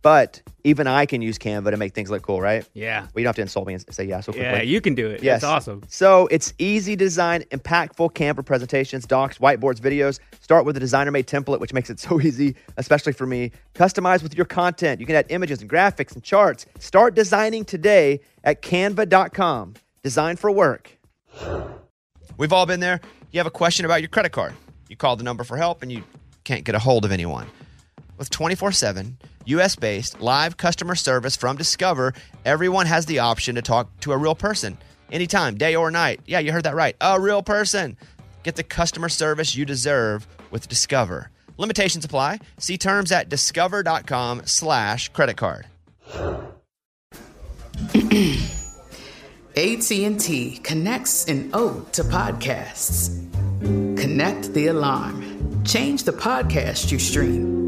But even I can use Canva to make things look cool, right? Yeah. Well, you don't have to insult me and say yeah so quickly. Yeah, you can do it. Yes. It's awesome. So it's easy design, impactful Canva presentations, docs, whiteboards, videos. Start with a designer made template, which makes it so easy, especially for me. Customize with your content. You can add images and graphics and charts. Start designing today at canva.com. Design for work. We've all been there. You have a question about your credit card. You call the number for help and you can't get a hold of anyone. With 24 7, US based live customer service from Discover, everyone has the option to talk to a real person anytime, day or night. Yeah, you heard that right. A real person. Get the customer service you deserve with Discover. Limitations apply. See terms at discover.com slash credit card. AT&T connects an ode to podcasts. Connect the alarm. Change the podcast you stream.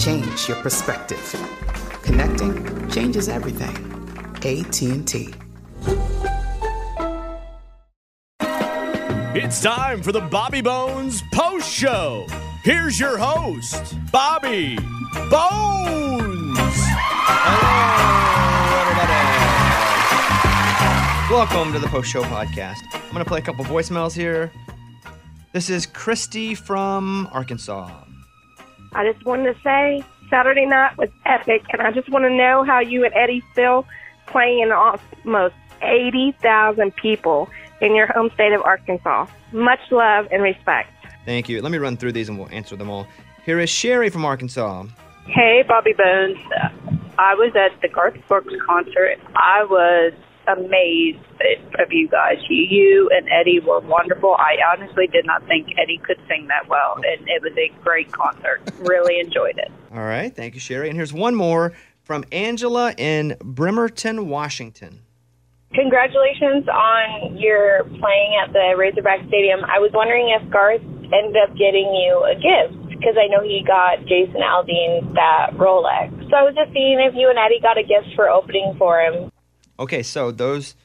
Change your perspective. Connecting changes everything. AT&T. It's time for the Bobby Bones Post Show. Here's your host, Bobby Bones. Hello, everybody. Welcome to the Post Show Podcast. I'm going to play a couple voicemails here. This is Christy from Arkansas. I just wanted to say Saturday night was epic, and I just want to know how you and Eddie feel playing almost 80,000 people in your home state of Arkansas. Much love and respect. Thank you. Let me run through these and we'll answer them all. Here is Sherry from Arkansas. Hey, Bobby Bones. I was at the Garth Brooks concert. I was amazed of you guys. You you and Eddie were wonderful. I honestly did not think Eddie could sing that well, and it was a great concert. Really enjoyed it. All right. Thank you, Sherry. And here's one more from Angela in Bremerton, Washington. Congratulations on your playing at the Razorback Stadium. I was wondering if Garth ended up getting you a gift because I know he got Jason Aldean that Rolex. So I was just seeing if you and Eddie got a gift for opening for him. Okay, so those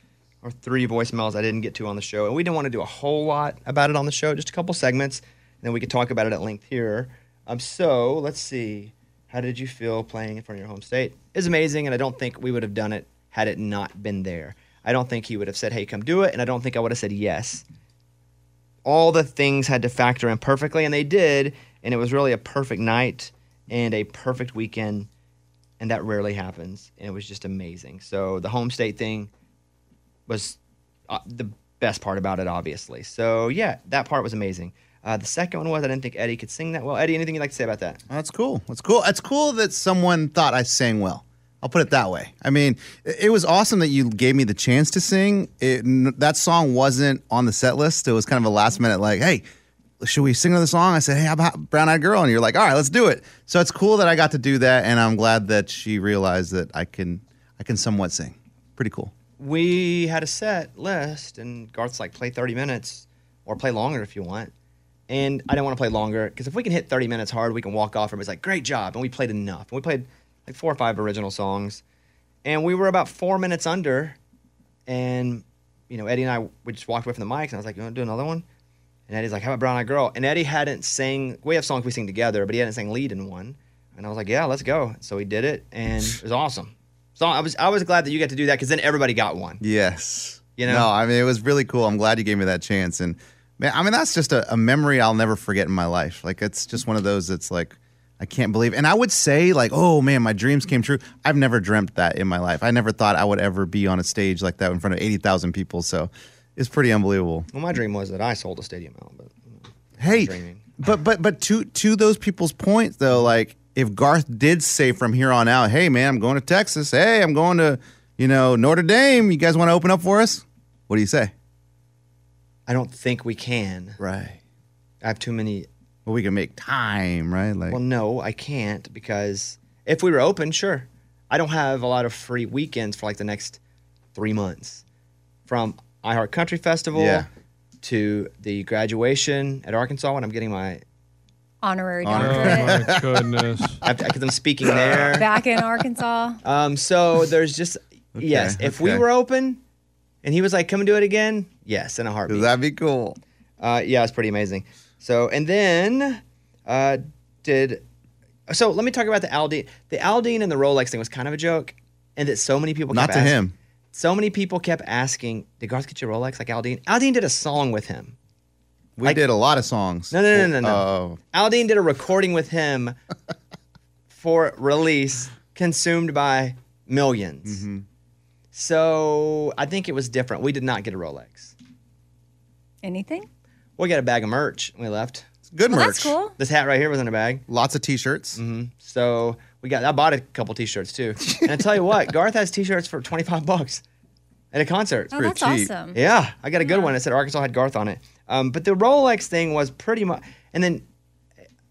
are three voicemails I didn't get to on the show. And we didn't want to do a whole lot about it on the show, just a couple segments. And then we could talk about it at length here. Um, so let's see. How did you feel playing in front of your home state? It's amazing, and I don't think we would have done it had it not been there. I don't think he would have said, hey, come do it. And I don't think I would have said yes. All the things had to factor in perfectly, and they did. And it was really a perfect night and a perfect weekend. And that rarely happens. And it was just amazing. So the home state thing was uh, the best part about it, obviously. So yeah, that part was amazing. Uh, the second one was I didn't think Eddie could sing that well. Eddie, anything you'd like to say about that? That's cool. That's cool. That's cool that someone thought I sang well. I'll put it that way. I mean, it was awesome that you gave me the chance to sing. It, that song wasn't on the set list. It was kind of a last minute, like, hey, should we sing another song? I said, hey, how about Brown Eyed Girl? And you're like, all right, let's do it. So it's cool that I got to do that, and I'm glad that she realized that I can, I can somewhat sing. Pretty cool. we had a set list, and Garth's like, play 30 minutes or play longer if you want. And I didn't want to play longer because if we can hit 30 minutes hard, we can walk off. Everybody's like, great job. And we played enough. And we played like four or five original songs. And we were about four minutes under. And, you know, Eddie and I, we just walked away from the mics, and I was like, you want to do another one? And Eddie's like, "How about Brown Eyed Girl?" And Eddie hadn't sang. We have songs we sing together, but he hadn't sang lead in one. And I was like, "Yeah, let's go." So he did it, and it was awesome. So I was I was glad that you got to do that because then everybody got one. Yes. You know? No, I mean it was really cool. I'm glad you gave me that chance. And man, I mean that's just a, a memory I'll never forget in my life. Like it's just one of those that's like I can't believe. And I would say like, oh man, my dreams came true. I've never dreamt that in my life. I never thought I would ever be on a stage like that in front of eighty thousand people. So it's pretty unbelievable. Well, my dream was that I sold a stadium out, but Hey, but but but to to those people's points though, like if Garth did say from here on out, hey man, I'm going to Texas. Hey, I'm going to you know Notre Dame. You guys want to open up for us? What do you say? I don't think we can. Right. I have too many. Well, we can make time, right? Like, Well, no, I can't because if we were open, sure. I don't have a lot of free weekends for like the next three months, from iHeart Country Festival Yeah. to the graduation at Arkansas when I'm getting my Honorary Honor- doctorate My goodness. because I'm speaking there. back in Arkansas. Um, so there's just yes. If we were open, and he was like, "Come and do it again," yes, in a heartbeat. that'd be cool. Uh, yeah, it's pretty amazing. So, and then uh, did so. Let me talk about the Aldean. The Aldean and the Rolex thing was kind of a joke, and that so many people Not to asking- him. So many people kept asking, "Did Garth get your Rolex like Aldean?" Aldean did a song with him. We Like- did a lot of songs. No, no, no, no, no. Oh, Aldean did a recording with him for release, consumed by 1000000s Mm-hmm. So I think it was different. We did not get a Rolex. Anything? We got a bag of merch. when We left. good Well, merch. that's cool. This hat right here was in a bag. Lots of T-shirts. Mm-hmm. So we got. I bought a couple T-shirts too. And I tell you what, Garth has T-shirts for twenty five bucks at a concert. Oh, pretty that's cheap. awesome. Yeah, I got a good one. It said Arkansas had Garth on it. Um, but the Rolex thing was pretty much. And then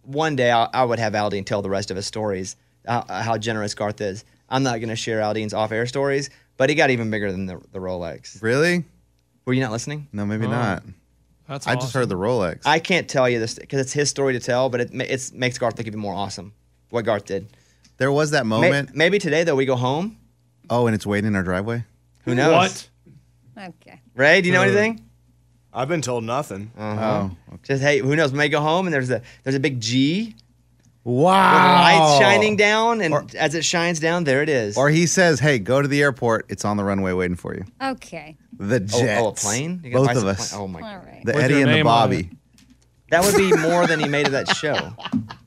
one day I, I would have Aldean tell the rest of his stories uh, how generous Garth is. I'm not going to share Aldean's off-air stories, but he got even bigger than the, the Rolex. Really? Were you not listening? No, maybe Oh, not. That's I just heard the Rolex. I can't tell you this because it's his story to tell, but it ma- it's, makes Garth look even more awesome. What Garth did. There was that May- moment. maybe today though we go home. oh, and it's waiting in our driveway. Who knows? What? Okay. Ray, do you know Uh, anything? I've been told nothing. Uh-huh. Oh, Just hey, who knows? We may go home and there's a there's a big G with wow! lights shining down, and as it shines down, there it is. Or he says, "Hey, go to the airport. It's on the runway waiting for you." Okay. The oh, Jets. oh, a plane? You gotta Both buy of some us. plane- Oh my All god, right. The With Eddie your and the name on Bobby. that would be more than he made of that show.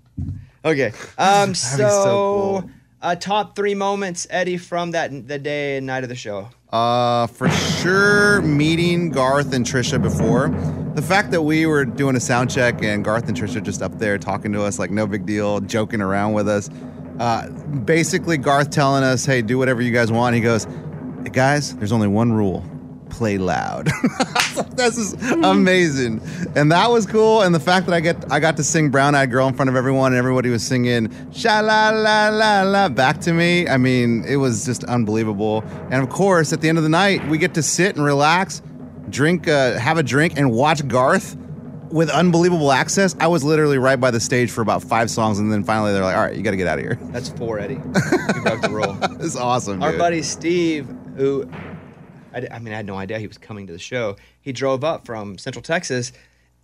Okay, um, so, so cool. uh, top three moments, Eddie, from that the day and night of the show. Uh, for sure, meeting Garth and Trisha before. The fact that we were doing a sound check and Garth and Trisha just up there talking to us like no big deal, joking around with us. Uh, basically, Garth telling us, "Hey, do whatever you guys want." He goes, "Guys, there's only one rule: play loud." this is amazing, and that was cool. And the fact that I get I got to sing "Brown Eyed Girl" in front of everyone, and everybody was singing "Sha la la la la" back to me. I mean, it was just unbelievable. And of course, at the end of the night, we get to sit and relax, drink, uh, have a drink, and watch Garth with unbelievable access. I was literally right by the stage for about five songs, and then finally they're like, "All right, you got to get out of here." That's four, Eddie. you broke to roll. it's awesome. Our dude. buddy Steve, who I, I mean, I had no idea he was coming to the show. He drove up from Central Texas,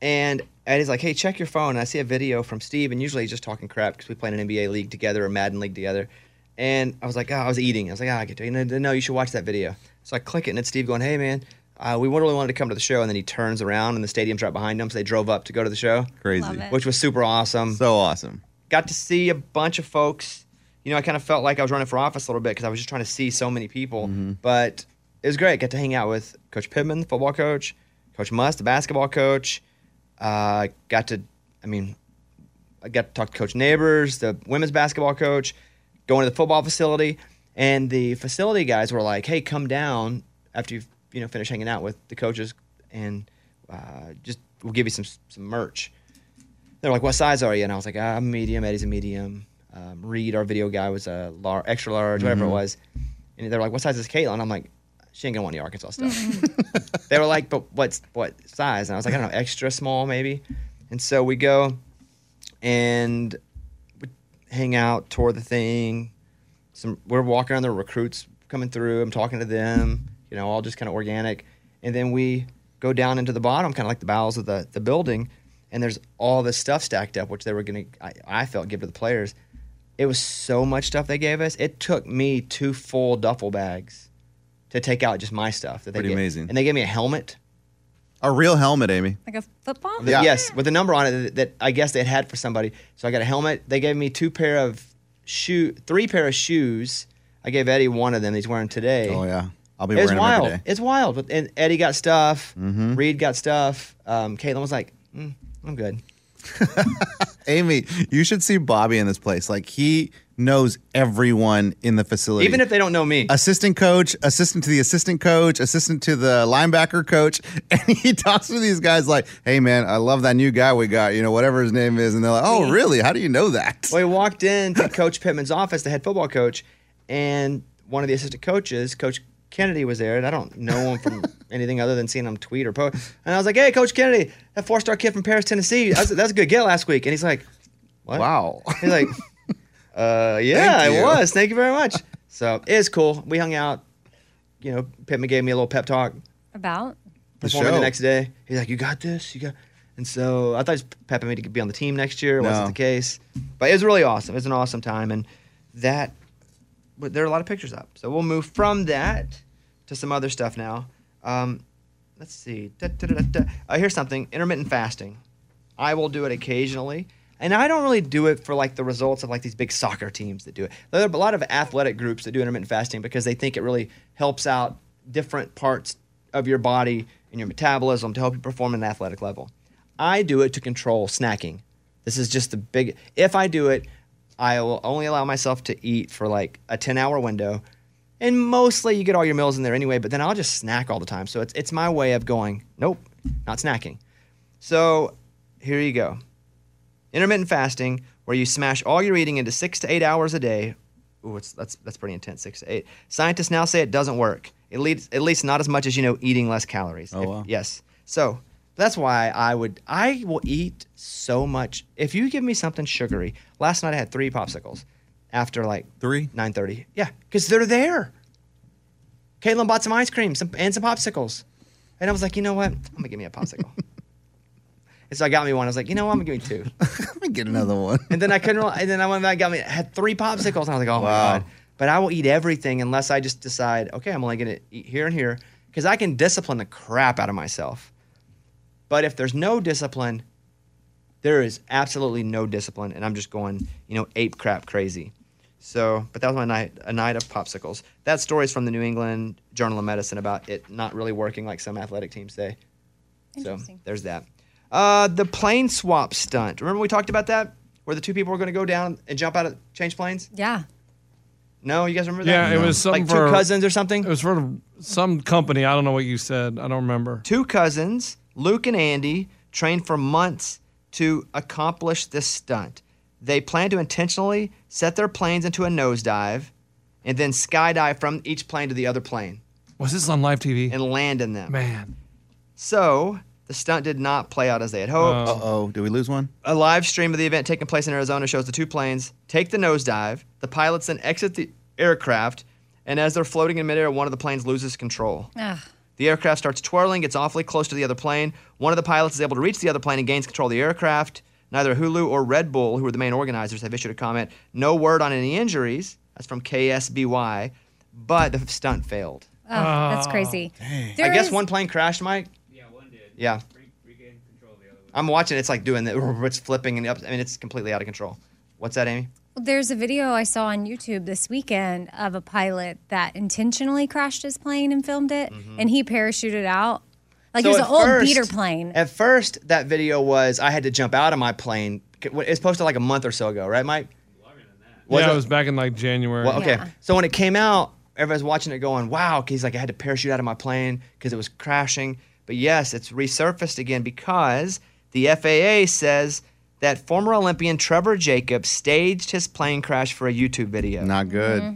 and and he's like, "Hey, check your phone." And I see a video from Steve, and usually he's just talking crap because we play in an NBA league together or Madden league together. And I was like, oh, I was eating. I was like, ah, I get to. No, no, you should watch that video. So I click it, and it's Steve going, "Hey, man." Uh, we really wanted to come to the show, and then he turns around, and the stadium's right behind him. So they drove up to go to the show, Crazy. Which was super awesome So awesome. got to see a bunch of folks. You know, I kind of felt like I was running for office a little bit because I was just trying to see so many people. But it was great. I Got to hang out with Coach Pittman, the football coach, Coach Muss, the basketball coach. Uh, got to, I mean, I got to talk to Coach Neighbors, the women's basketball coach, going to the football facility, and the facility guys were like, "Hey, come down after you've you know finished hanging out with the coaches, and uh, just we'll give you some some merch." They're like, "What size are you?" And I was like, "I'm medium. Eddie's a medium. Um, Reed, our video guy, was a lar- extra large, whatever it was." And they're like, "What size is Caitlin?" I'm like, "She ain't gonna want any Arkansas stuff." Mm-hmm. they were like, "But what's what size?" And I was like, "I don't know, extra small maybe." And so we go and we hang out, tour the thing. Some we're walking around the recruits coming through. I'm talking to them, you know, all just kind of organic. And then we go down into the bottom, kind of like the bowels of the, the building, and there's all this stuff stacked up, which they were going to, I felt, give to the players. It was so much stuff they gave us. It took me two full duffel bags to take out just my stuff. That they Pretty gave- amazing. And they gave me a helmet. A real helmet, Amy. Like a football? that- Yes, with a number on it that, that I guess they had had for somebody. So I got a helmet. They gave me two pair of shoe, three pair of shoes. I gave Eddie one of them. He's wearing today. Oh yeah, I'll be It's wearing them wild. every day. It's wild. But- And Eddie got stuff. Mhm. Reed got stuff. Um, Caitlin was like, mm, "I'm good." Amy, you should see Bobby in this place. Like he knows everyone in the facility. Even if they don't know me. assistant coach, assistant to the assistant coach, assistant to the linebacker coach, and he talks to these guys like, "Hey man, I love that new guy we got. You know, whatever his name is." And they're like, "Oh, really? How do you know that?" Well, he walked into Coach Pittman's office, the head football coach, and one of the assistant coaches, Coach Kennedy, was there. And I don't know him from anything other than seeing him tweet or post. And I was like, "Hey, Coach Kennedy, that four-star kid from Paris, Tennessee. That's, that's a good get last week." And he's like, "What? Wow. He's like, "Uh, yeah, Thank it was. Thank you very much." So it's cool. We hung out. You know, Pittman gave me a little pep talk. About? performing the show. next day. He's like, "You got this, you got." And so I thought he was pepping me to be on the team next year. It wasn't the case, but it was really awesome. It was an awesome time, and that. But there are a lot of pictures up, so we'll move from that to some other stuff now. Um, let's see. Da, da, da. Uh, here's something: intermittent fasting. I will do it occasionally. And I don't really do it for like the results of like these big soccer teams that do it. There are a lot of athletic groups that do intermittent fasting because they think it really helps out different parts of your body and your metabolism to help you perform at an athletic level. I do it to control snacking. This is just the big. If I do it, I will only allow myself to eat for like a 10 hour window. And mostly you get all your meals in there anyway, but then I'll just snack all the time. So it's, it's my way of going, nope, not snacking. So here you go intermittent fasting, where you smash all your eating into six to eight hours a day. Ooh, it's, that's, that's pretty intense, six to eight. Scientists now say it doesn't work, at least, at least not as much as, you know, eating less calories. Oh, If- wow. Yes. So that's why I would, I will eat so much. If you give me something sugary, last night I had three popsicles after like Three. 9.30. Yeah, because they're there. Caitlin bought some ice cream some, and some popsicles. And I was like, you know what? I'm going to give me a popsicle. and so I got me one. I was like, you know what? I'm going to give me two. Let me get another one. And then I couldn't. And then I went back, and got me had three popsicles, and I was like, oh my god. But I will eat everything unless I just decide, okay, I'm only gonna eat here and here because I can discipline the crap out of myself. But if there's no discipline, there is absolutely no discipline, and I'm just going, you know, ape crap crazy. So, but that was my night, a night of popsicles. That story is from the New England Journal of Medicine about it not really working like some athletic teams say. So Interesting. there's that. Uh, the plane swap stunt. Remember we talked about that, where the two people were going to go down and jump out of change planes. Yeah. No, you guys remember Yeah, that? Yeah, it was something like two for cousins or something. It was for some company. I don't know what you said. I don't remember. Two cousins, Luke and Andy, trained for months to accomplish this stunt. They plan to intentionally set their planes into a nosedive and then skydive from each plane to the other plane Was this on live TV? and land in them. Man, So the stunt did not play out as they had hoped. Uh oh. Did we lose one? A live stream of the event taking place in Arizona shows the two planes take the nosedive. The pilots then exit the aircraft, and as they're floating in midair, one of the planes loses control. Ugh. The aircraft starts twirling, gets awfully close to the other plane. One of the pilots is able to reach the other plane and gains control of the aircraft. Neither Hulu or Red Bull, who are the main organizers, have issued a comment. No word on any injuries. That's from KSBY, but the stunt failed. Oh, that's crazy. Oh, I There guess is- one plane crashed, Mike. Yeah, one did. Yeah. I'm watching. It's like doing the. It's flipping and up. I mean, it's completely out of control. What's that, Amy? There's a video I saw on YouTube this weekend of a pilot that intentionally crashed his plane and filmed it, and he parachuted out. Like Mm-hmm. So it was at an old first- beater plane. At first, that video was I had to jump out of my plane. It's posted like a month or so ago, right, Mike? Was yeah, it? it was back in like January. Well, okay. Yeah. So when it came out, everybody's watching it going, wow. 'cause He's like, I had to parachute out of my plane because it was crashing. But yes, it's resurfaced again because the FAA says that former Olympian Trevor Jacobs staged his plane crash for a YouTube video. Not good. Mm-hmm.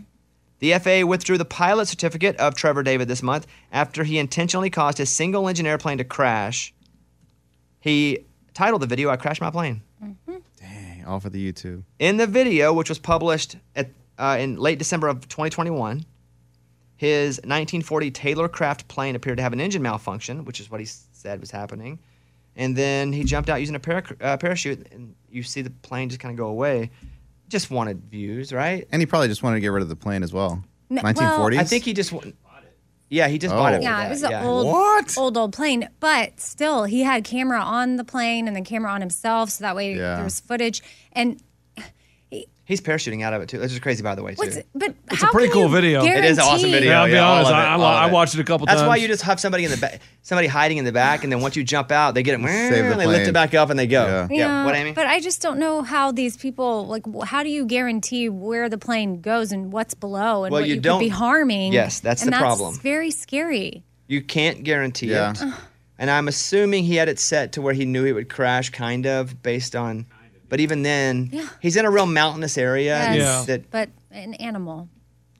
The FAA withdrew the pilot certificate of Trevor David this month after he intentionally caused his single engine airplane to crash. He titled the video, I Crashed My Plane. Dang, all for the YouTube. In the video, which was published at, uh, in late December of 2021, His 1940 Taylorcraft plane appeared to have an engine malfunction, which is what he said was happening. And then he jumped out using a para- uh, parachute, and you see the plane just kind of go away. Just wanted views, right? And he probably just wanted to get rid of the plane as well. No, 1940s. I think he just. wa- Yeah, he just bought it. Yeah, it was yeah. an old, old, old plane. But still, he had camera on the plane and then camera on himself, so that way Yeah. there was footage. And He's parachuting out of it too. That's just crazy, by the way. Too. what's but It's how a pretty can cool you video. It is an awesome video. Yeah, I'll be all honest, it, I- I all I watched it a couple times. That's why you just have somebody in the back, somebody hiding in the back, and then once you jump out, they get it, Save the they lift it back up, and they go. Yeah, Yeah. What, Amy? But I just don't know how these people like. How do you guarantee where the plane goes and what's below and Well, what you you, could be harming? Yes, that's and the problem. Very scary. You can't guarantee Yeah. it. And I'm assuming he had it set to where he knew it would crash, kind of, based on. But even then, he's in a real mountainous area. Yes, That but an animal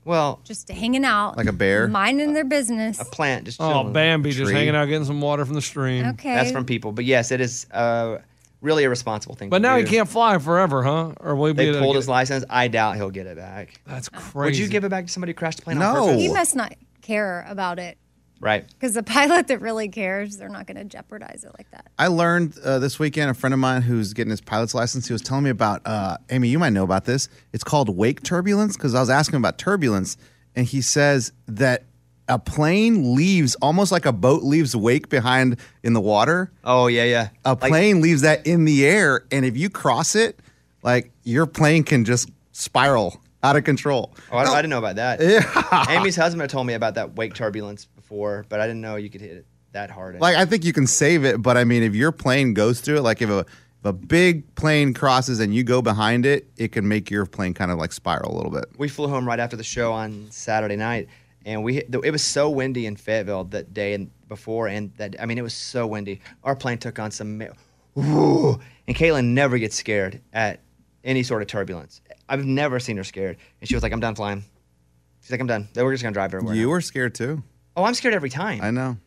well, just hanging out, Like a bear? minding their business. a plant just. Oh. Bambi just hanging out getting some water from the stream. Okay, That's from people, but yes, it is uh, really a responsible thing. But to now he can't fly forever, huh? Or will he be They pulled get- his license. I doubt he'll get it back. That's crazy. Would you give it back to somebody who crashed the plane on No. purpose? He must not care about it Right. because the pilot that really cares, they're not going to jeopardize it like that. I learned uh, this weekend. A friend of mine who's getting his pilot's license. He was telling me about. Uh, Amy, you might know about this. It's called wake turbulence because I was asking him about turbulence, and he says that a plane leaves almost like a boat leaves wake behind in the water. Oh yeah, yeah. A plane leaves that in the air, and if you cross it, like your plane can just spiral out of control. Oh, I, I didn't know about that. Yeah. Amy's husband told me about that wake turbulence before, but I didn't know you could hit it that hard. Like I think you can save it, but I mean, if your plane goes through it, like if a if a big plane crosses and you go behind it, it can make your plane kind of like spiral a little bit. we flew home right after the show on Saturday night, and we hit, it was so windy in Fayetteville that day and before, and that I mean it was so windy. Our plane took on some, and Caitlin never gets scared at any sort of turbulence. I've never seen her scared, and she was like, "I'm done flying." She's like, "I'm done. We're just gonna drive everywhere." You now." were scared too. Oh, I'm scared every time. I know.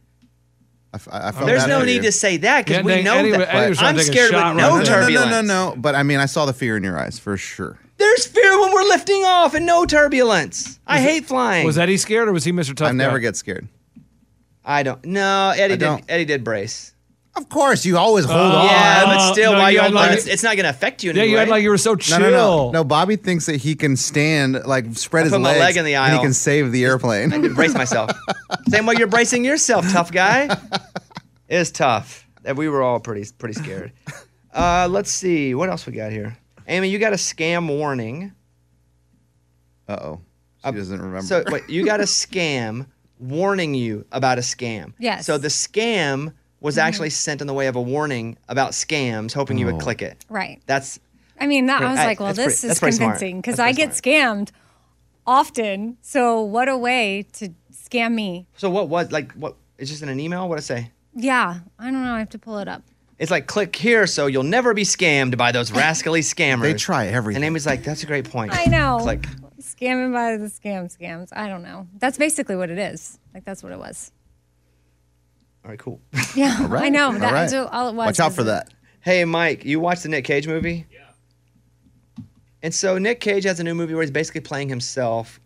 I, f- I- I felt There's bad no for need you. to say that because Yeah, we dang, know Eddie- that. Eddie was trying I'm to take a scared with shot no right no, no, no, turbulence. no, no, no. But I mean, I saw the fear in your eyes for sure. There's fear when we're lifting off and no turbulence. I hate flying. Was Eddie scared or was he Mr. Tough I never Guy? get scared. I don't. No, Eddie I did. don't. Eddie did brace. Of course, you always hold Oh, on. yeah, but still, no, why you you had like- It's, it's not going to affect you in Yeah, any you way. had like you were so chill. no, no, no. Bobby thinks that he can stand, like spread his put my legs, leg in the and he aisle. can save the airplane. I can brace myself. Same way you're bracing yourself, tough guy. It's tough. And We were all pretty pretty scared. Uh, let's see what else we got here. Amy, you got a scam warning. Uh oh, she doesn't remember. So wait, you got a scam warning you about a scam. Yes. So the scam was mm-hmm. actually sent in the way of a warning about scams, hoping you Oh. would click it. Right. That's I mean, that, I was like, well, this pretty- is smart. convincing because I get scammed often. So what a way to scam me. so. What was like? What? It's just in an email. What did it say? Yeah, I don't know. I have to pull it up. It's like click here so you'll never be scammed by those rascally scammers. they try everything. And Amy's like, that's a great point. I know. Click. Scamming by the scam scams. I don't know. That's basically what it is. Like that's what it was. All right, cool. Yeah, All right, I know. all That's right. all- all it was. Watch out for it- that. Hey, Mike, you watched the Nic Cage movie? Yeah. And so Nic Cage has a new movie where he's basically playing himself.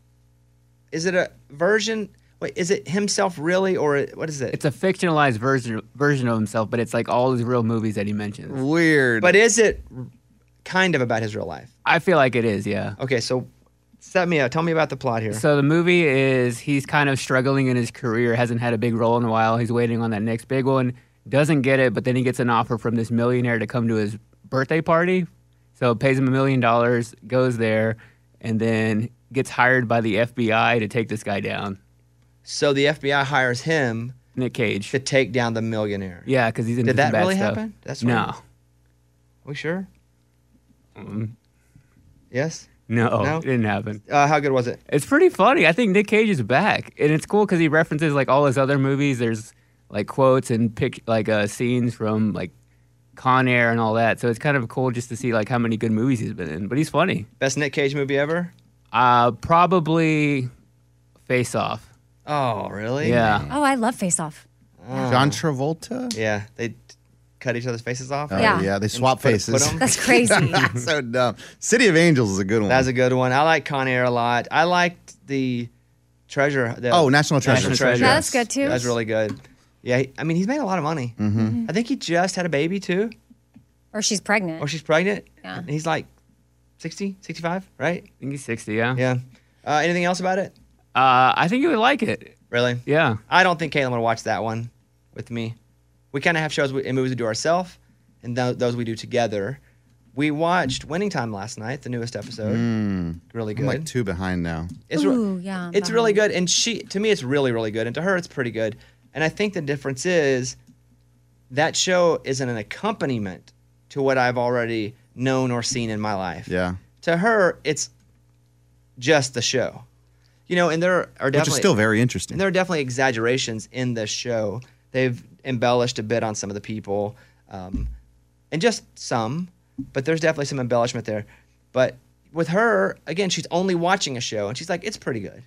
Is it a version? Wait, is it himself really, or what is it? It's a fictionalized version version of himself, but it's like all his real movies that he mentions. Weird. but is it kind of about his real life? I feel like it is, yeah. Okay, so set me up. Tell me about the plot here. So the movie is he's kind of struggling in his career, hasn't had a big role in a while. He's waiting on that next big one, doesn't get it, but then he gets an offer from this millionaire to come to his birthday party. So pays him a million dollars, goes there, and then gets hired by the FBI to take this guy down. So the FBI hires him Nic Cage. to take down the millionaire. Yeah, because he's in the best stuff. Did that bad really stuff. happen? That's no, Are we sure? Mm. Yes. No, No? it didn't happen. Uh, how good was it? It's pretty funny. I think Nic Cage is back, and it's cool because he references like all his other movies. There's like quotes and pic like uh, scenes from like Con Air and all that. So it's kind of cool just to see like how many good movies he's been in. But he's funny. Best Nic Cage movie ever? Uh, probably Face Off. Oh, really? Yeah. Oh, I love Face Off. John Travolta. Yeah, they t- cut each other's faces off. Oh, Yeah. yeah, they swap put- faces. put 'em? That's crazy. so dumb. City of Angels is a good one. That's a good one. I like Con Air a lot. I liked the Treasure. the- Oh, National Treasure. National Treasure. That's good, too. That's really good. Yeah, he- I mean, he's made a lot of money. Mm-hmm. I think he just had a baby too, Or she's pregnant. or she's pregnant. Yeah. And he's like 60, 65, right? I think he's 60, yeah. Yeah. Uh, anything else about it? Uh, I think you would like it. Really? Yeah. I don't think Caitlin would watch that one with me. We kind of have shows and movies we do ourselves, and th- those we do together. We watched Winning Time last night, the newest episode. Mm. Really I'm good. like two behind now. It's re- Ooh, yeah. it's really good, and she to me it's really really good, and to her it's pretty good. And I think the difference is that show isn't an accompaniment to what I've already known or seen in my life. Yeah. To her, it's just the show. You know, and there are definitely Which is still very interesting. and there are definitely exaggerations in this show. They've embellished a bit on some of the people, um, and just some, but there's definitely some embellishment there. But with her, again, she's only watching a show, and she's like, it's pretty good.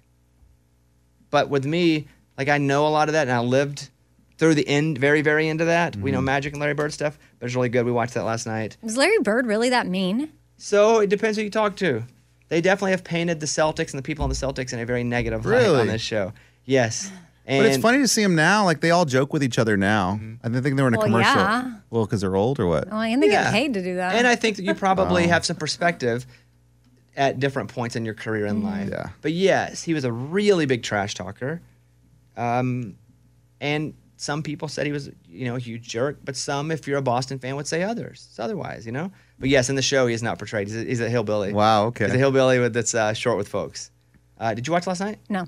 But with me, like I know a lot of that, and I lived through the end, very, very end of that. We Mm-hmm. know Magic and Larry Bird stuff, but it's really good. We watched that last night. Was Larry Bird really that mean? So it depends who you talk to. They definitely have painted the Celtics and the people on the Celtics in a very negative light Really? on this show. Yes. And but it's funny to see them now. Like they all joke with each other now. I didn't think they were in a Well, commercial. yeah. Well, because they're old or what? Oh, and they Yeah. get paid to do that. And I think that you probably Wow. have some perspective at different points in your career in life. Yeah. But yes, he was a really big trash talker. Um, and some people said he was, you know, a huge jerk. But some, if you're a Boston fan, would say others. It's otherwise, you know. But yes, in the show, he is not portrayed. He's a, he's a hillbilly. Wow. Okay. He's a hillbilly with, that's uh, short with folks. Uh, did you watch last night? no.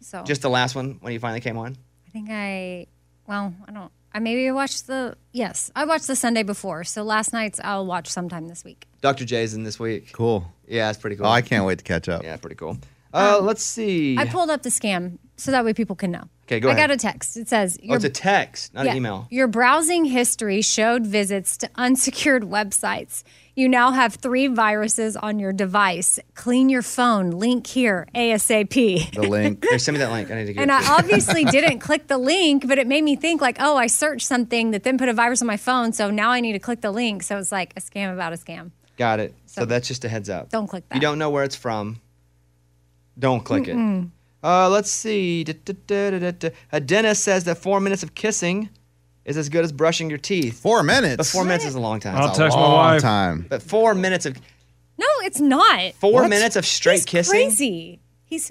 So Just the last one when he finally came on. I think I, well, I don't. I maybe watched the yes. I watched the Sunday before. So last night's I'll watch sometime this week. Dr. J's in this week. cool. Yeah, it's pretty cool. Oh, I can't wait to catch up. Yeah, pretty cool. Uh, let's see. I pulled up the scam so that way people can know. Okay, go I ahead. got a text. It says oh, it's a text, not yeah, an email. Your browsing history showed visits to unsecured websites. You now have three viruses on your device. Clean your phone. Link here ASAP. The link. Here, send me that link. I need to get And it. I obviously didn't click the link, but it made me think like, oh, I searched something that then put a virus on my phone, so now I need to click the link. So it's like a scam about a scam. Got it. So, So- that's just a heads up. Don't click If you don't know where it's from, don't click Mm-mm. it. Uh, let's see. Da, da, da, da, da, da. A dentist says that four minutes of kissing is as good as brushing your teeth. Four minutes. But four minutes is a long time. I'll It's a text my long wife. Time. But four minutes of No, it's not. four What? minutes of straight He's kissing. crazy. He's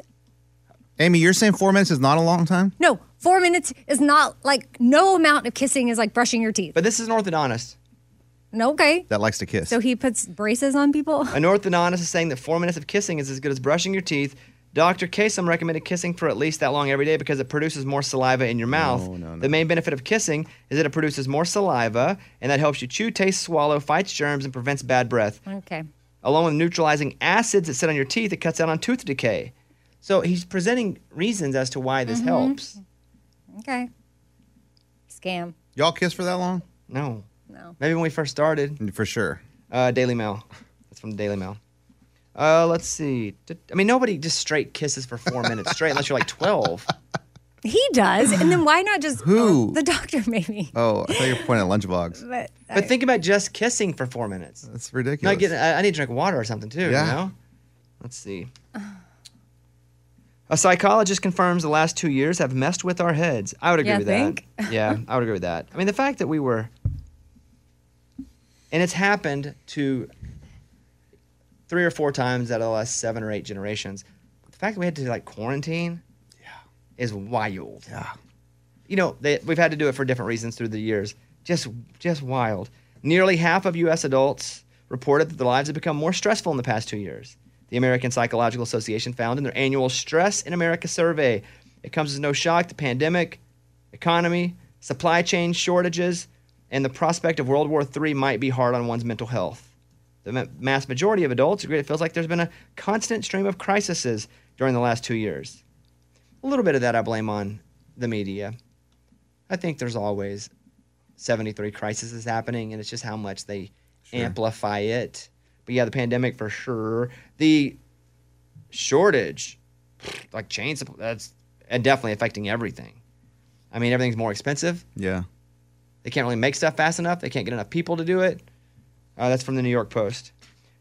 Amy, you're saying four minutes is not a long time? no four minutes is not like no amount of kissing is like brushing your teeth. But this is an orthodontist. No, okay. That likes to kiss. So he puts braces on people. An orthodontist is saying that four minutes of kissing is as good as brushing your teeth. Dr. Kasem recommended kissing for at least that long every day because it produces more saliva in your mouth. No, no, no. The main benefit of kissing is that it produces more saliva, and that helps you chew, taste, swallow, fights germs, and prevents bad breath. Okay. Along with neutralizing acids that sit on your teeth, it cuts down on tooth decay. So he's presenting reasons as to why this helps. Okay. Scam. Y'all kiss for that long? No. No. Maybe when we first started. For sure. Uh, Daily Mail. That's from the Daily Mail. Uh, let's see. I mean, nobody just straight kisses for four minutes straight unless you're like 12. He does, and then why not just Who? oh, the doctor? Maybe. Oh, I thought you were pointing at Lunchbox. But, But think about just kissing for four minutes. That's No, I, ridiculous. I, I need to drink water or something too. Yeah. You know. Let's see. A psychologist confirms the last two years have messed with our heads. I would agree Yeah, with think? that. Yeah, I would agree with that. I mean, the fact that we were, and it's happened to three or four times out of the last seven or eight generations. The fact that we had to like quarantine, yeah. is wild. Yeah. You know, they, we've had to do it for different reasons through the years. Just, just wild. Nearly half of U.S. adults reported that their lives have become more stressful in the past two years. The American Psychological Association found in their annual Stress in America survey. It comes as no shock the pandemic, economy, supply chain shortages, and the prospect of World War III might be hard on one's mental health. The ma- mass majority of adults agree it feels like there's been a constant stream of crises during the last two years. A little bit of that I blame on the media. I think there's always 73 crises happening, and it's just how much they amplify it. But yeah, the pandemic for sure. The shortage, like chain supply, that's definitely affecting everything. I mean, everything's more expensive. Yeah. They can't really make stuff fast enough. They can't get enough people to do it. Uh, that's from the New York Post.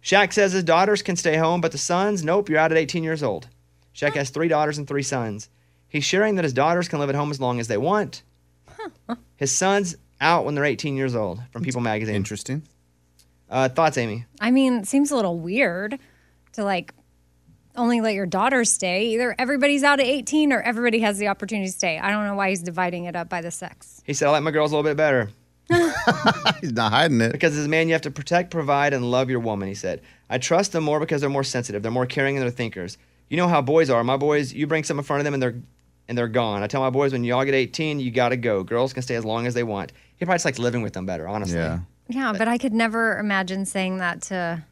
Shaq says his daughters can stay home, but the sons, nope, you're out at 18 years old. Shaq has three daughters and three sons. He's sharing that his daughters can live at home as long as they want. His sons out when they're 18 years old from People Magazine. Interesting. Uh, thoughts, Amy? I mean, it seems a little weird to like only let your daughters stay. Either everybody's out at 18 or everybody has the opportunity to stay. I don't know why he's dividing it up by the sex. He said, I like my girls a little bit better. He's not hiding it. Because as a man, you have to protect, provide, and love your woman, he said. I trust them more because they're more sensitive. They're more caring and they're thinkers. You know how boys are. My boys, you bring something in front of them and they're and they're gone. I tell my boys when y'all get 18, you gotta go. Girls can stay as long as they want. He probably just likes living with them better, honestly. Yeah. Yeah, but I could never imagine saying that to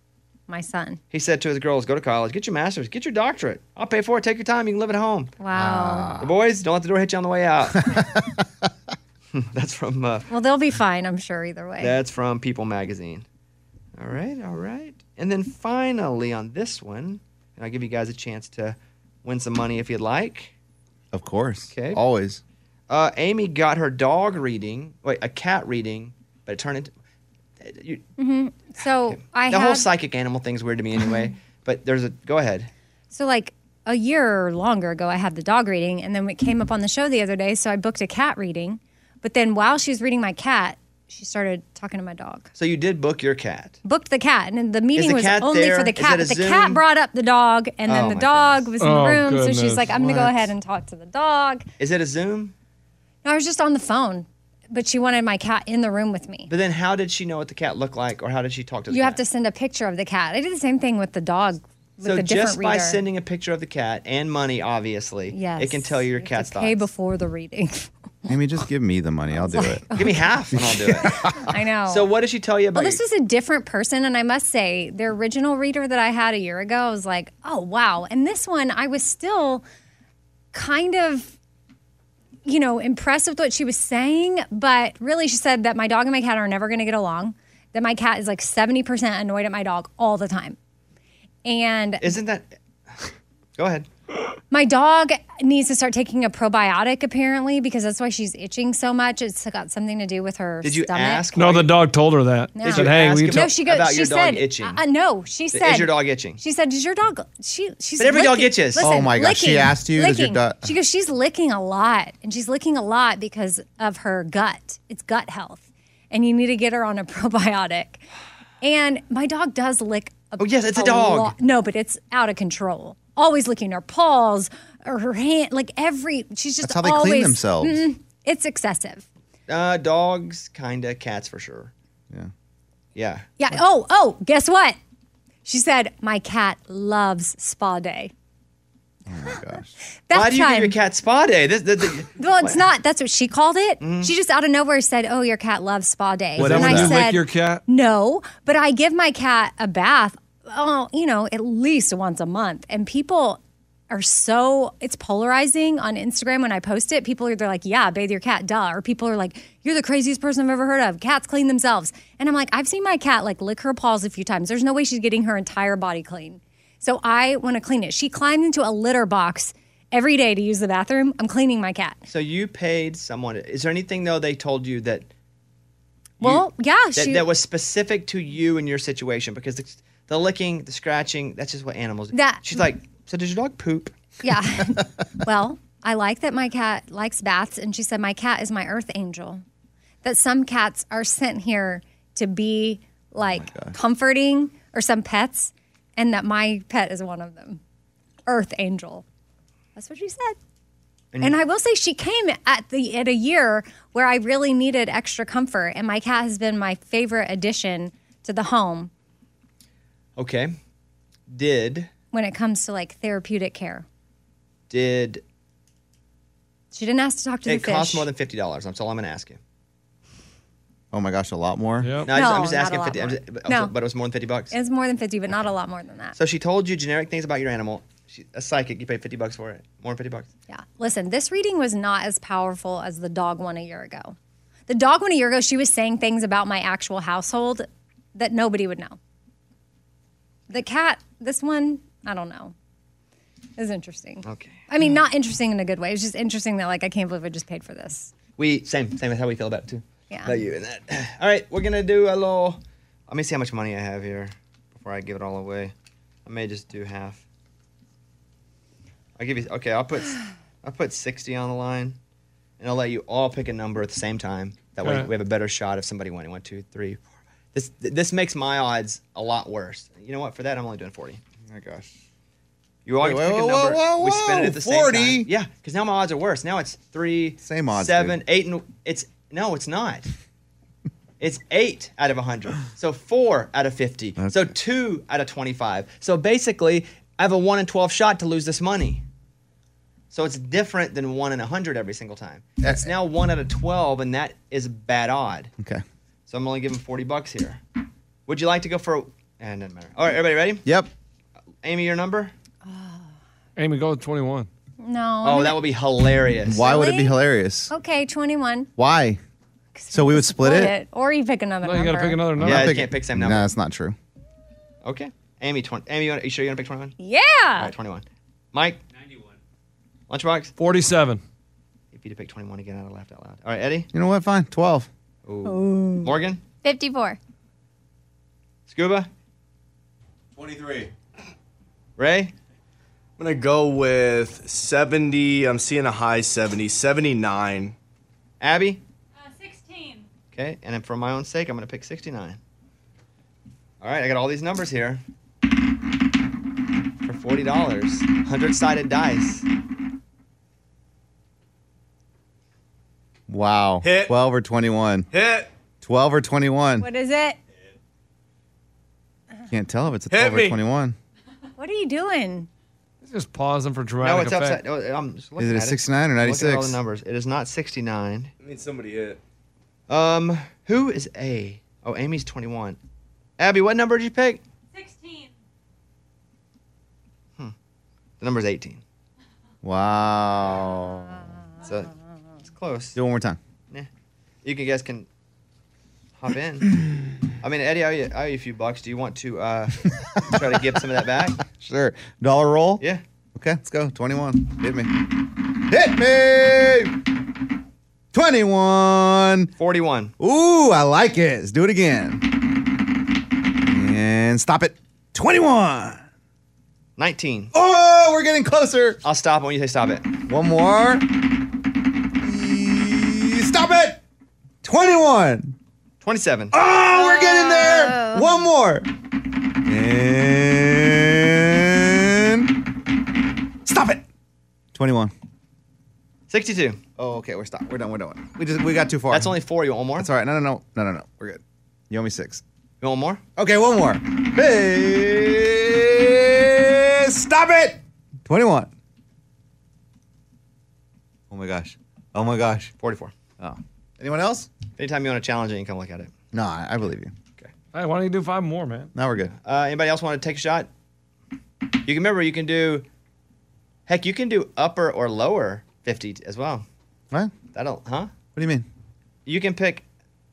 my son. He said to his girls, go to college, get your master's, get your doctorate. I'll pay for it. Take your time. You can live at home. Wow. Ah. The boys, don't let the door hit you on the way out. that's from uh, Well, they'll be fine, I'm sure, either way. that's from People Magazine. All right, all right. And then finally on this one, and I'll give you guys a chance to win some money if you'd like. Of course. Okay. Always. Uh, Amy got her dog reading, wait, a cat reading, but it turned into. You, hmm So I the had, whole psychic animal thing's weird to me anyway. but there's a go ahead. so like a year or longer ago, I had the dog reading, and then it came up on the show the other day. So I booked a cat reading, but then while she was reading my cat, she started talking to my dog. So you did book your cat. Booked the cat, and then the meeting the was only there? for the cat. it a But the cat brought up the dog, and then Oh, the my dog was in the Oh, room. So she's like, "I'm gonna go ahead and talk to the dog." Is it a Zoom? No, I was just on the phone, but she wanted my cat in the room with me. But then how did she know what the cat looked like, or how did she talk to the You cat? have to send a picture of the cat. I did the same thing with the dog with so a just by reader. sending a picture of the cat and money, obviously, yes, it can tell you your have cat's to pay thoughts. before the reading. Amy, just give me the money. I'll do it. Give me half, and I'll do it. I know. So what did she tell you about? Well, this was a different person, and I must say, the original reader that I had a year ago, I was like, oh wow. And this one, I was still kind of, you know, impressed with what she was saying, but really, she said that my dog and my cat are never going to get along. That my cat is like seventy percent annoyed at my dog all the time, and Isn't that? Go ahead. my dog needs to start taking a probiotic apparently because that's why she's itching so much. It's got something to do with her. Did you stomach. ask? No, the dog told her that. No. Did said, "Hey, ask we No, she goes. about she your dog said, itching? Uh, no, she said. Is your dog itching? She said, "Does your dog?" She she's. But every dog itches. Listen, Oh my gosh, she asked you, does your licking. dog- She goes, she's licking a lot, and she's licking a lot because of her gut. It's gut health, and you need to get her on a probiotic. And my dog does lick. A, Oh, yes, it's a dog. lot- No, but it's out of control. Always licking her paws or her hand, like every. She's just That's how they clean always, themselves. Mm, it's excessive. Uh, dogs, kinda. Cats for sure. Yeah. Yeah. Yeah. Oh, oh, guess what? She said, My cat loves spa day. Oh my gosh. That Why do you time, give your cat spa day? This, this, this- well, it's not. That's what she called it. Mm-hmm. She just out of nowhere said, "Oh, your cat loves spa day." What, and when I you said, lick your cat? "No," but I give my cat a bath. Oh, you know, at least once a month, and people are so it's polarizing on Instagram when I post it. People are either like, "Yeah, bathe your cat, duh," or people are like, "You're the craziest person I've ever heard of. Cats clean themselves," and I'm like, I've seen my cat like lick her paws a few times. There's no way she's getting her entire body clean. So I want to clean it. She climbed into a litter box every day to use the bathroom. I'm cleaning my cat. so you paid someone. Is there anything though they told you that Well, yeah, that, she. that was specific to you and your situation? Because the, the licking, the scratching, that's just what animals do. That- She's like, so does your dog poop? yeah. well, I like that my cat likes baths, and she said my cat is my earth angel. That some cats are sent here to be like oh comforting, or some pets, and that my pet is one of them. Earth angel. That's what she said. And, I will say she came at the at a year where I really needed extra comfort, and my cat has been my favorite addition to the home Okay. Did when it comes to like therapeutic care. did She didn't ask to talk to it the fish. It cost more than fifty dollars? That's all I'm going to ask you. Oh my gosh, a lot more. Yep. No, I just, I'm No, just not a asking lot fifty. I'm more. just- but- No. but it was more than fifty bucks. It's more than 50, but not a lot more than that. So she told you generic things about your animal. She, a psychic, you paid fifty bucks for it. More than fifty bucks. Yeah. Listen, this reading was not as powerful as the dog one a year ago. The dog one a year ago, she was saying things about my actual household that nobody would know. The cat, this one, I don't know. Is interesting. Okay. I mean, not interesting in a good way. It's just interesting that like I can't believe I just paid for this. We same same as how we feel about it too. Yeah. About you and that. All right, we're gonna do a little. Let me see how much money I have here before I give it all away. I may just do half. I'll give you. Okay, I'll put I'll put sixty on the line, and I'll let you all pick a number at the same time. That way, Alright. we have a better shot if somebody winning. One, two, three, four. This this makes my odds a lot worse. You know what? For that, I'm only doing forty. Oh my gosh. You all Wait, get to pick whoa, a whoa, number. whoa, we spin it at the same 40? time. Yeah, because now my odds are worse. Now it's three, Same odds, seven, dude. eight, and it's no, it's not. it's eight out of hundred. So four out of fifty. So two out of twenty-five. So basically, I have a one in twelve shot to lose this money. So it's different than one in a hundred every single time. Eh. That's now one out of twelve, and that is a bad odd. Okay. So I'm only giving forty bucks here. Would you like to go for? And eh, it doesn't matter. All right, everybody ready? Yep. Amy, your number? Amy, go with 21. No. Oh, that would be hilarious. Why would it be Really? hilarious? Okay, 21. Why? So we would split it? Or you pick another No, number. you got to pick another number. Yeah, you Pick- can't pick same number. No, that's not true. Okay. Amy, 20. Amy, you, wanna, you sure you're going to pick 21? Yeah. All right, 21. Mike? 91. Lunchbox? 47. If you'd pick 21 again, I'd have laughed out loud. All right, Eddie? You know what? Fine. 12. Ooh. Morgan? 54. Scuba? 23. Ray? I'm going to go with 70. I'm seeing a high 70. 79. Abby? Uh, 16. Okay, and then for my own sake, I'm going to pick 69. All right, I got all these numbers here. For $40. 100 sided dice. Wow. Hit. 12 or 21. Hit. 12 or 21. What is it? Can't tell if it's a Hit 12 me. or 21. What are you doing? It's just pausing for dramatic No, it's effect. upside. No, I'm just looking Is it a at 69 or I'm looking at all 96? the numbers. It is not 69. I mean, somebody hit. Um, who is A? Oh, Amy's 21. Abby, what number did you pick? 16. The number's 18. Wow. So it's close. Do it one more time. Yeah. You can, guys can hop in. I mean, Eddie, I owe, you, I owe you a few bucks. Do you want to uh, try to give some of that back? Sure. Dollar roll? Yeah. Okay, let's go. 21. Hit me. Hit me! 21. 41. Ooh, I like it. Let's do it again. And stop it. 21. 19. Oh, we're getting closer. I'll stop when you say stop it. One more. 21. 27. Oh, we're getting there. One more. And stop it. 21. 62. Oh, okay. We're stopped. We're done. We're done. We just we got too far. That's only four. You want one more? That's all right. No, no, no, no, no, no. We're good. You owe me six. You want one more? Okay, one more. Hey, stop it. 21. Oh my gosh. Oh my gosh. 44. Oh. Anyone else? Anytime you want to challenge it, you can come look at it. No, I, I believe you. Okay. Hey, why don't you do five more, man? Now we're good. Uh, anybody else want to take a shot? You can remember you can do. Heck, you can do upper or lower 50 as well. What? That'll, huh? What do you mean? You can pick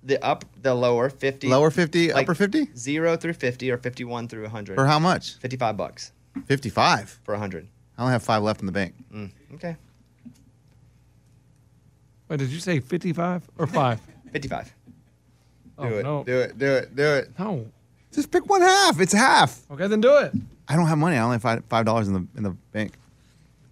the up, the lower 50. Lower 50, like upper 50? Zero through 50 or 51 through 100. For how much? 55 bucks 55. for 100. I only have five left in the bank. Mm, okay. Wait, did you say 55 or 5? 55. Oh, do it. no. Do it. Do it. Do it. No. Just pick one half. It's half. Okay, then do it. I don't have money. I only have five five dollars in the in the bank.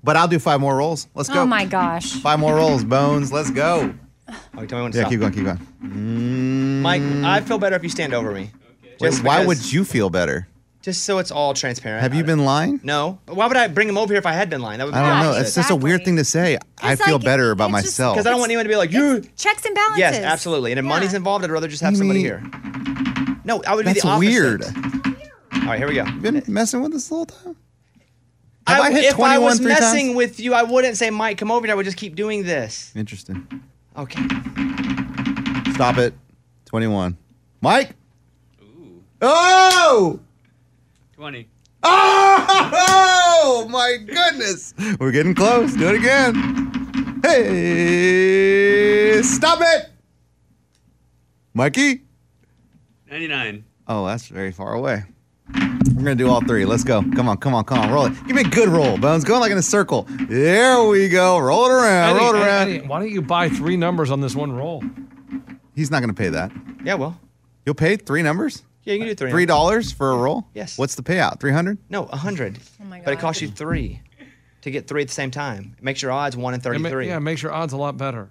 But I'll do five more rolls. Let's go. Oh my gosh. Five more rolls, Bones. Let's go. Oh, you tell me when to Yeah, stop. keep going, keep going. Mike, I feel better if you stand over me. Wait, Just why because- would you feel better? Just so it's all transparent. Have you been lying? No. Why would I bring him over here if I had been lying? That would be I don't know. opposite. It's just a weird thing to say. I It's feel like- better about it's just- myself. Because I don't want anyone to be like, you. Checks and balances. Yes, absolutely. And if money's involved, I'd rather just have You somebody mean- here. No, I would That's be the opposite. weird. All right, here we go. You been messing with us the whole time? Have I, I hit if I 21 was three messing times? with you, I wouldn't say, Mike, come over here. I would just keep doing this. Interesting. Okay. Stop it. 21. Mike? Oh! 20. Oh my goodness. We're getting close. Do it again. Hey, stop it. Mikey? 99. Oh, that's very far away. We're gonna do all three. Let's go. Come on, come on, come on. Roll it. Give me a good roll, Bones. Going like in a circle. There we go. Roll it around. Eddie, roll it Eddie, around. Eddie, why don't you buy three numbers on this one roll? He's not gonna pay that. Yeah, well. You'll pay three numbers? Yeah, you can do three. Three dollars for a roll? Yes. What's the payout? Three hundred? No, a hundred. Oh my god! But it costs you three. to get three at the same time. It makes your odds one in It ma- thirty-three. yeah, it makes your odds a lot better.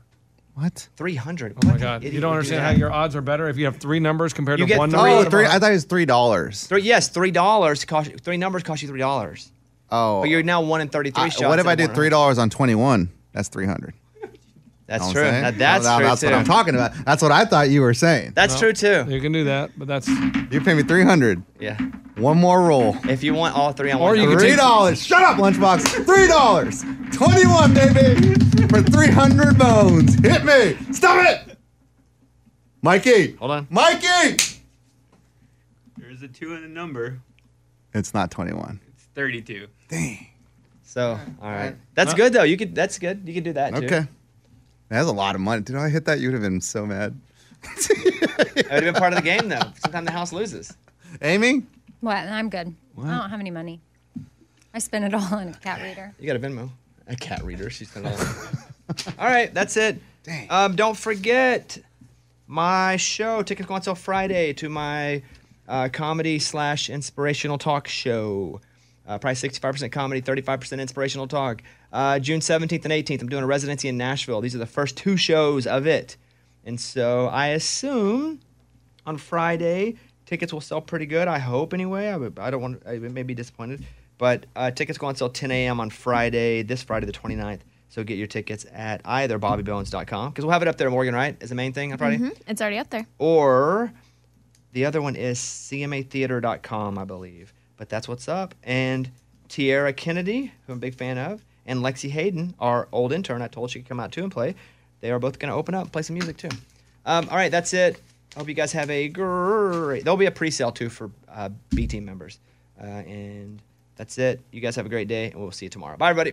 What? Three hundred. Oh my god! You don't understand how your odds are better if you have three numbers compared You to get one three- number. Oh, three. I thought it was three dollars. Three, yes, three dollars cost you, three numbers cost you three dollars. Oh, But you're now one in thirty-three I- shots. what if I instead do three dollars on twenty one? That's three hundred. That's true. That- that's no, true That's what. I'm talking about. That's what I thought you were saying. That's true too. You can do that, but that's You pay me three hundred. Yeah. One more roll. If you want all three on Or one. you number. can Three take- dollars. Shut up, lunchbox. Three dollars. Twenty-one, baby, for three hundred bones. Hit me. Stop it, Mikey. Hold on. Mikey. There's a two in the number. It's not twenty-one. It's 32. Dang. So all right, that's good though. You could. That's good. You could do that too. Okay. That's a lot of money. Did I hit that? You would have been so mad. That would have been part of the game though. Sometimes the house loses. Amy. What? I'm good. I don't have any money. I spend it all on a cat reader. You got a Venmo. A cat reader. She's gonna. all right, that's it. Dang. Um, don't forget my show. Tickets go on sale Friday to my uh, comedy slash inspirational talk show. Uh, price 65% comedy, 35% inspirational talk. Uh, June 17th and 18th, I'm doing a residency in Nashville. These are the first two shows of it. And so I assume on Friday, tickets will sell pretty good. I hope anyway. I, I don't want. I may be disappointed, but uh, tickets go on sale 10 a.m. on Friday, this Friday the 29th. So get your tickets at either BobbyBones.com because we'll have it up there. Morgan, right, is the main thing on Friday, Mhm. It's already up there. or the other one is CMAtheater.com, I believe. But that's what's up. And Tiera Kennedy, who I'm a big fan of, and Lexi Hayden, our old intern, I told she could come out too and play. They are both going to open up and play some music too. Um, all right, that's it. I hope you guys have a great. There'll be a pre-sale too for uh, B team members, uh, and that's it. You guys have a great day, and we'll see you tomorrow. Bye, everybody.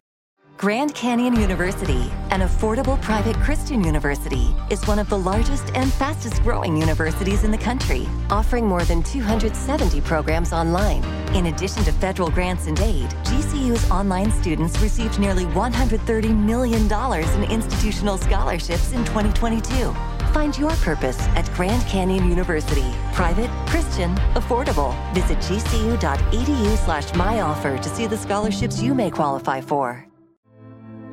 Grand Canyon University, an affordable private Christian university, is one of the largest and fastest growing universities in the country, offering more than 270 programs online. In addition to federal grants and aid, GCU's online students received nearly $130 million in institutional scholarships in 2022. Find your purpose at Grand Canyon University. Private, Christian, affordable. Visit gcu.edu slash myoffer to see the scholarships you may qualify for.